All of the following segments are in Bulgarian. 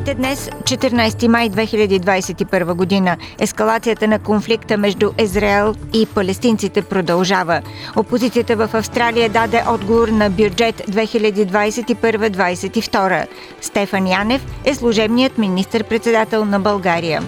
Новините днес, 14 май 2021 година, ескалацията на конфликта между Израел и палестинците продължава. Опозицията в Австралия даде отговор на бюджет 2021-2022. Стефан Янев е служебният министр-председател на България.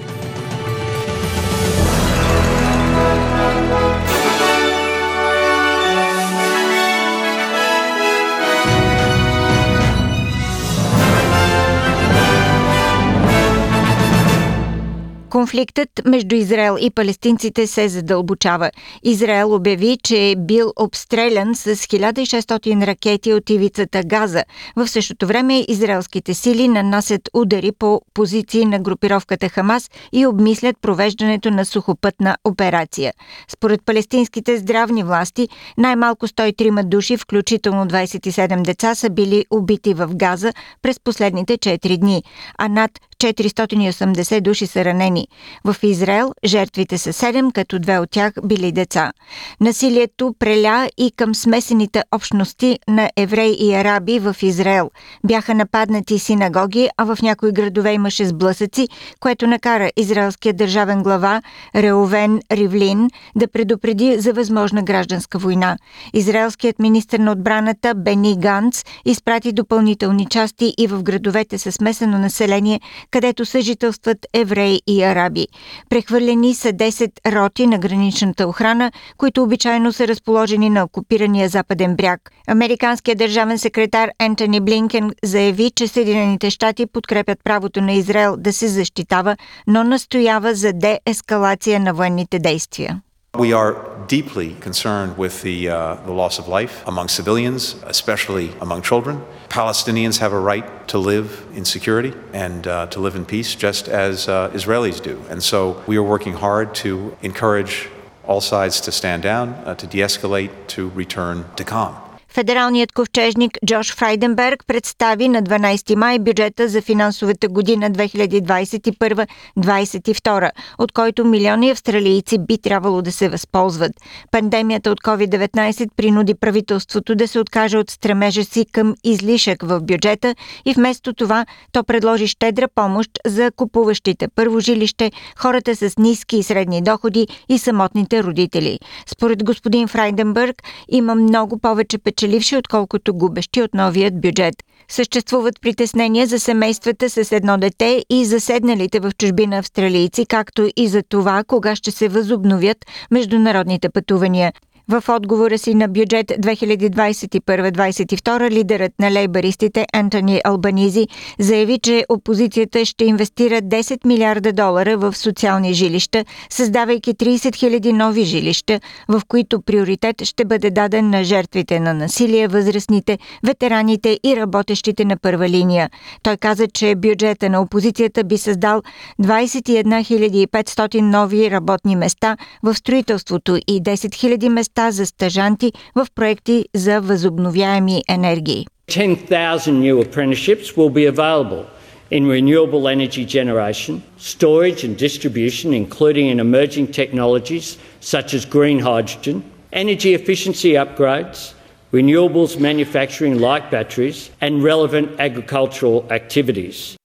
Конфликтът между Израел и палестинците се задълбочава. Израел обяви, че е бил обстрелян с 1600 ракети от ивицата Газа. В същото време израелските сили нанасят удари по позиции на групировката Хамас и обмислят провеждането на сухопътна операция. Според палестинските здравни власти, най-малко 103 души, включително 27 деца, са били убити в Газа през последните 4 дни, а над 480 души са ранени. В Израел жертвите са 7, като две от тях били деца. Насилието преля и към смесените общности на евреи и араби в Израел. Бяха нападнати синагоги, а в някои градове имаше сблъсъци, което накара израелския държавен глава Реовен Ривлин да предупреди за възможна гражданска война. Израелският министр на отбраната Бени Ганц изпрати допълнителни части и в градовете с смесено население, където съжителстват евреи и араби. Прехвърлени са 10 роти на граничната охрана, които обичайно са разположени на окупирания западен бряг. Американският държавен секретар Ентони Блинкен заяви, че Съединените щати подкрепят правото на Израел да се защитава, но настоява за деескалация на военните действия. We are deeply concerned with the, uh, the loss of life among civilians, especially among children. Palestinians have a right to live in security and uh, to live in peace, just as uh, Israelis do. And so we are working hard to encourage all sides to stand down, uh, to de escalate, to return to calm. Федералният ковчежник Джош Фрайденберг представи на 12 май бюджета за финансовата година 2021-2022, от който милиони австралийци би трябвало да се възползват. Пандемията от COVID-19 принуди правителството да се откаже от стремежа си към излишък в бюджета и вместо това то предложи щедра помощ за купуващите първо жилище, хората с ниски и средни доходи и самотните родители. Според господин Фрайденберг има много повече печеливши, отколкото губещи от новият бюджет. Съществуват притеснения за семействата с едно дете и заседналите в чужбина австралийци, както и за това кога ще се възобновят международните пътувания. В отговора си на бюджет 2021-2022 лидерът на лейбаристите Антони Албанизи заяви, че опозицията ще инвестира 10 милиарда долара в социални жилища, създавайки 30 000 нови жилища, в които приоритет ще бъде даден на жертвите на насилие, възрастните, ветераните и работещите на първа линия. Той каза, че бюджета на опозицията би създал 21 500 нови работни места в строителството и 10 000 места за стъжанти в проекти за възобновяеми енергии. 10,000 new apprenticeships will be available in renewable energy generation, storage and distribution, including in emerging technologies such as green hydrogen, energy efficiency upgrades, renewables manufacturing like batteries, and relevant agricultural activities.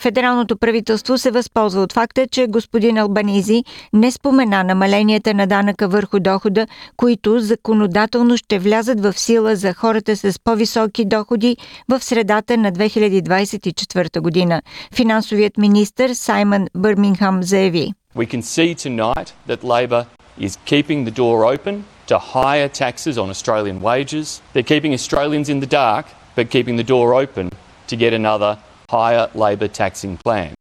Федералното правителство се възползва от факта, че господин Албанизи не спомена намаленията на данъка върху дохода, които законодателно ще влязат в сила за хората с по-високи доходи в средата на 2024 година. Финансовият министр Саймън Бърмингхам заяви. We can see tonight that Labor is keeping the door open to higher taxes on Australian wages. They're keeping Australians in the dark, but keeping the door open to get another higher Labor taxing plan.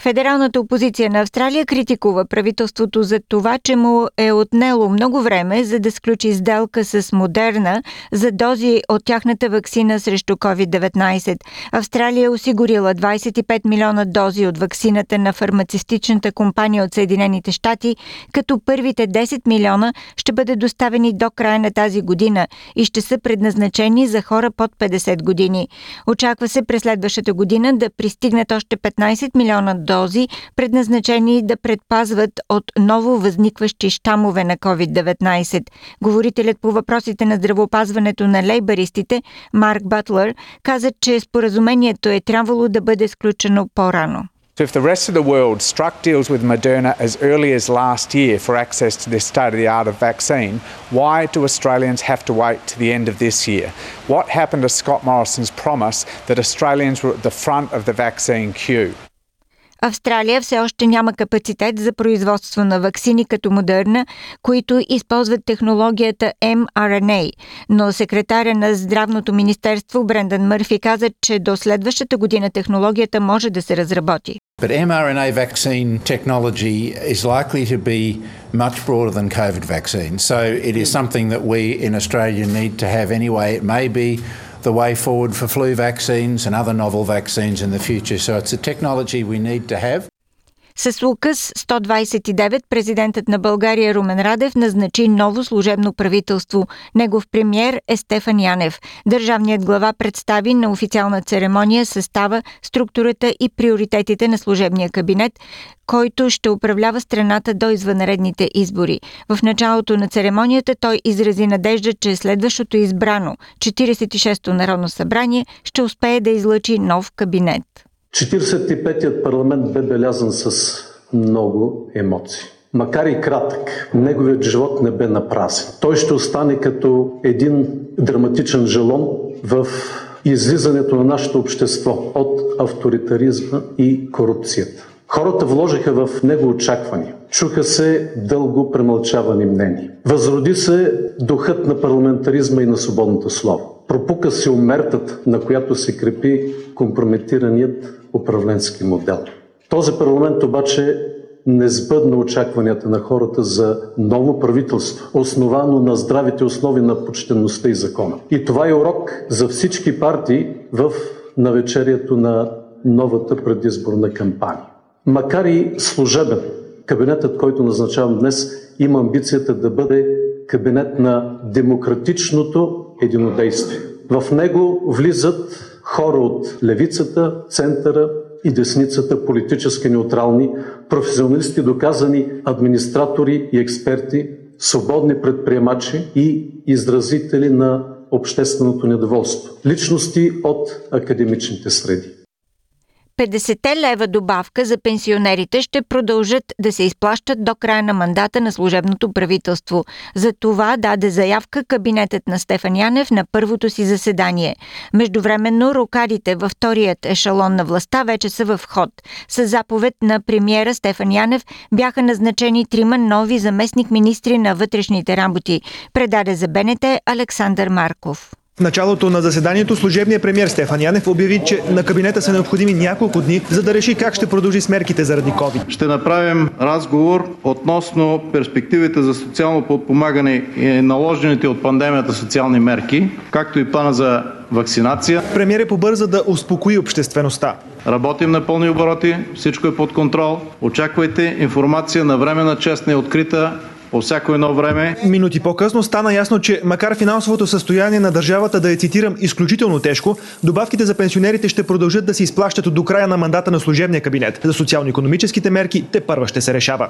Федералната опозиция на Австралия критикува правителството за това, че му е отнело много време за да сключи сделка с Модерна за дози от тяхната вакцина срещу COVID-19. Австралия е осигурила 25 милиона дози от вакцината на фармацевтичната компания от Съединените щати, като първите 10 милиона ще бъдат доставени до края на тази година и ще са предназначени за хора под 50 години. Очаква се през следващата година да пристигнат още 15 милиона дози, предназначени да предпазват от ново възникващи щамове на COVID-19. Говорителят по въпросите на здравеопазването на лейбаристите Марк Батлер каза, че споразумението е трябвало да бъде сключено по-рано. So, if the rest of the world struck deals with Moderna as early as last year for access to this state of the art of vaccine, why do Australians have to wait to the end of this year? What happened to Scott Morrison's promise that Australians were at the front of the vaccine queue? Австралия все още няма капацитет за производство на вакцини като Модерна, които използват технологията mRNA, но секретаря на Здравното министерство Брендан Мърфи каза, че до следващата година технологията може да се разработи. But mRNA vaccine technology is likely to be much broader than COVID vaccine. So it is something that we in Australia need to have anyway. It may be the way forward for flu vaccines and other novel vaccines in the future. So it's a technology we need to have. С указ 129 президентът на България Румен Радев назначи ново служебно правителство. Негов премьер е Стефан Янев. Държавният глава представи на официална церемония състава, структурата и приоритетите на служебния кабинет, който ще управлява страната до извънредните избори. В началото на церемонията той изрази надежда, че следващото избрано 46-то Народно събрание ще успее да излъчи нов кабинет. 45-тият парламент бе белязан с много емоции. Макар и кратък, неговият живот не бе напразен. Той ще остане като един драматичен жалон в излизането на нашето общество от авторитаризма и корупцията. Хората вложиха в него очаквания. Чуха се дълго премълчавани мнения. Възроди се духът на парламентаризма и на свободното слово. Пропука се умертата, на която се крепи компрометираният управленски модел. Този парламент обаче не сбъдна очакванията на хората за ново правителство, основано на здравите основи на почтенността и закона. И това е урок за всички партии в навечерието на новата предизборна кампания. Макар и служебен, кабинетът, който назначавам днес, има амбицията да бъде кабинет на демократичното единодействие. В него влизат хора от левицата, центъра и десницата, политически неутрални, професионалисти, доказани администратори и експерти, свободни предприемачи и изразители на общественото недоволство. Личности от академичните среди. 50 лева добавка за пенсионерите ще продължат да се изплащат до края на мандата на служебното правителство. За това даде заявка кабинетът на Стефан Янев на първото си заседание. Междувременно рокадите във вторият ешалон на властта вече са в ход. С заповед на премиера Стефан Янев бяха назначени трима нови заместник министри на вътрешните работи. Предаде за БНТ Александър Марков. В началото на заседанието служебният премьер Стефан Янев обяви, че на кабинета са необходими няколко дни, за да реши как ще продължи с мерките заради COVID. Ще направим разговор относно перспективите за социално подпомагане и наложените от пандемията социални мерки, както и плана за вакцинация. Премьер е побърза да успокои обществеността. Работим на пълни обороти, всичко е под контрол. Очаквайте информация на времена, честна и открита по всяко едно време. Минути по-късно стана ясно, че макар финансовото състояние на държавата да е, цитирам, изключително тежко, добавките за пенсионерите ще продължат да се изплащат до края на мандата на служебния кабинет. За социално-економическите мерки те първа ще се решава.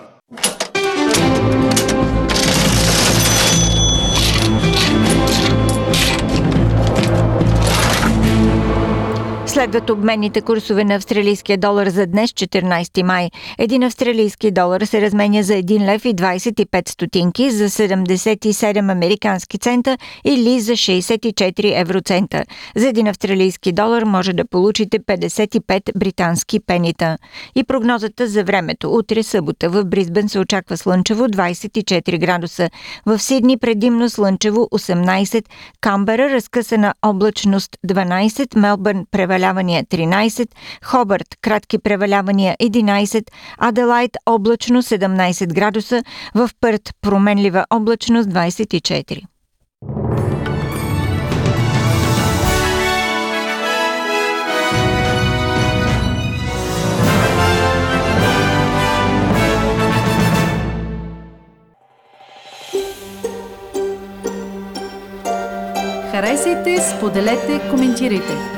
Следват обменните курсове на австралийския долар за днес, 14 май. Един австралийски долар се разменя за 1 лев и 25 стотинки, за 77 американски цента или за 64 евроцента. За един австралийски долар може да получите 55 британски пенита. И прогнозата за времето. Утре събота в Бризбен се очаква слънчево 24 градуса. В Сидни предимно слънчево 18, Камбера разкъсана облачност 12, Мелбърн преваля превалявания 13, Хобърт кратки превалявания 11, Аделайт облачно 17 градуса, в Пърт променлива облачност 24. Харесайте, споделете, коментирайте.